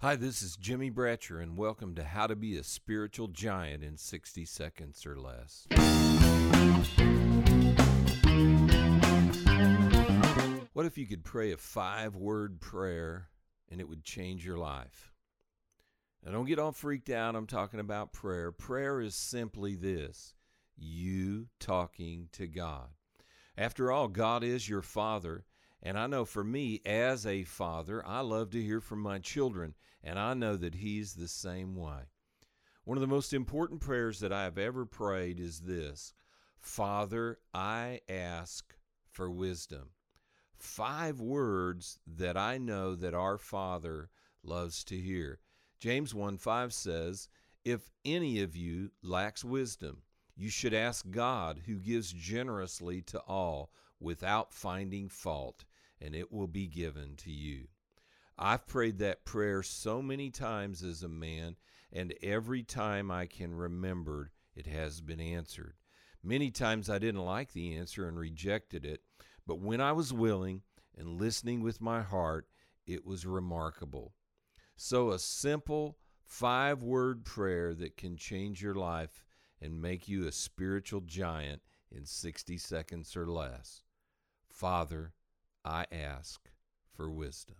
Hi, this is Jimmy Bratcher, and welcome to How to Be a Spiritual Giant in 60 Seconds or Less. What if you could pray a five word prayer and it would change your life? Now, don't get all freaked out. I'm talking about prayer. Prayer is simply this you talking to God. After all, God is your Father. And I know for me, as a father, I love to hear from my children, and I know that He's the same way. One of the most important prayers that I have ever prayed is this Father, I ask for wisdom. Five words that I know that our Father loves to hear. James 1 5 says, If any of you lacks wisdom, you should ask God, who gives generously to all without finding fault, and it will be given to you. I've prayed that prayer so many times as a man, and every time I can remember, it has been answered. Many times I didn't like the answer and rejected it, but when I was willing and listening with my heart, it was remarkable. So, a simple five word prayer that can change your life and make you a spiritual giant in 60 seconds or less. Father, I ask for wisdom.